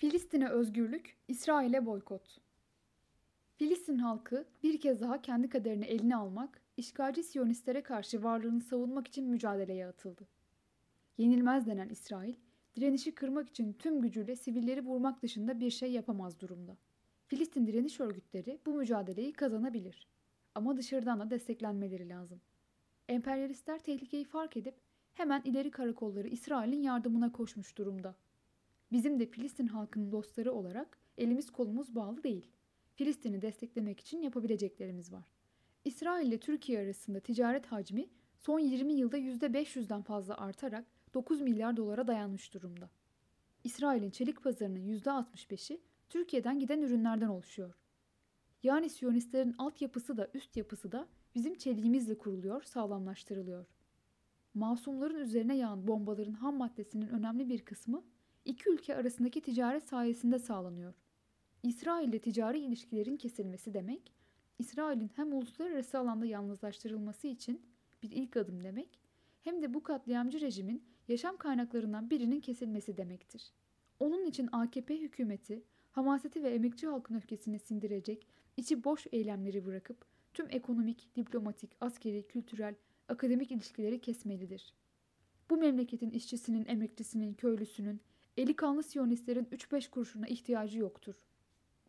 Filistin'e özgürlük, İsrail'e boykot. Filistin halkı bir kez daha kendi kaderini eline almak, işgalci Siyonistlere karşı varlığını savunmak için mücadeleye atıldı. Yenilmez denen İsrail, direnişi kırmak için tüm gücüyle sivilleri vurmak dışında bir şey yapamaz durumda. Filistin direniş örgütleri bu mücadeleyi kazanabilir. Ama dışarıdan da desteklenmeleri lazım. Emperyalistler tehlikeyi fark edip hemen ileri karakolları İsrail'in yardımına koşmuş durumda. Bizim de Filistin halkının dostları olarak elimiz kolumuz bağlı değil. Filistin'i desteklemek için yapabileceklerimiz var. İsrail ile Türkiye arasında ticaret hacmi son 20 yılda %500'den fazla artarak 9 milyar dolara dayanmış durumda. İsrail'in çelik pazarının %65'i Türkiye'den giden ürünlerden oluşuyor. Yani Siyonistlerin altyapısı da üst yapısı da bizim çeliğimizle kuruluyor, sağlamlaştırılıyor. Masumların üzerine yağan bombaların ham maddesinin önemli bir kısmı iki ülke arasındaki ticaret sayesinde sağlanıyor. İsrail ile ticari ilişkilerin kesilmesi demek, İsrail'in hem uluslararası alanda yalnızlaştırılması için bir ilk adım demek, hem de bu katliamcı rejimin yaşam kaynaklarından birinin kesilmesi demektir. Onun için AKP hükümeti hamaseti ve emekçi halkın öfkesini sindirecek, içi boş eylemleri bırakıp tüm ekonomik, diplomatik, askeri, kültürel, akademik ilişkileri kesmelidir. Bu memleketin işçisinin, emekçisinin, köylüsünün, eli kanlı siyonistlerin 3-5 kuruşuna ihtiyacı yoktur.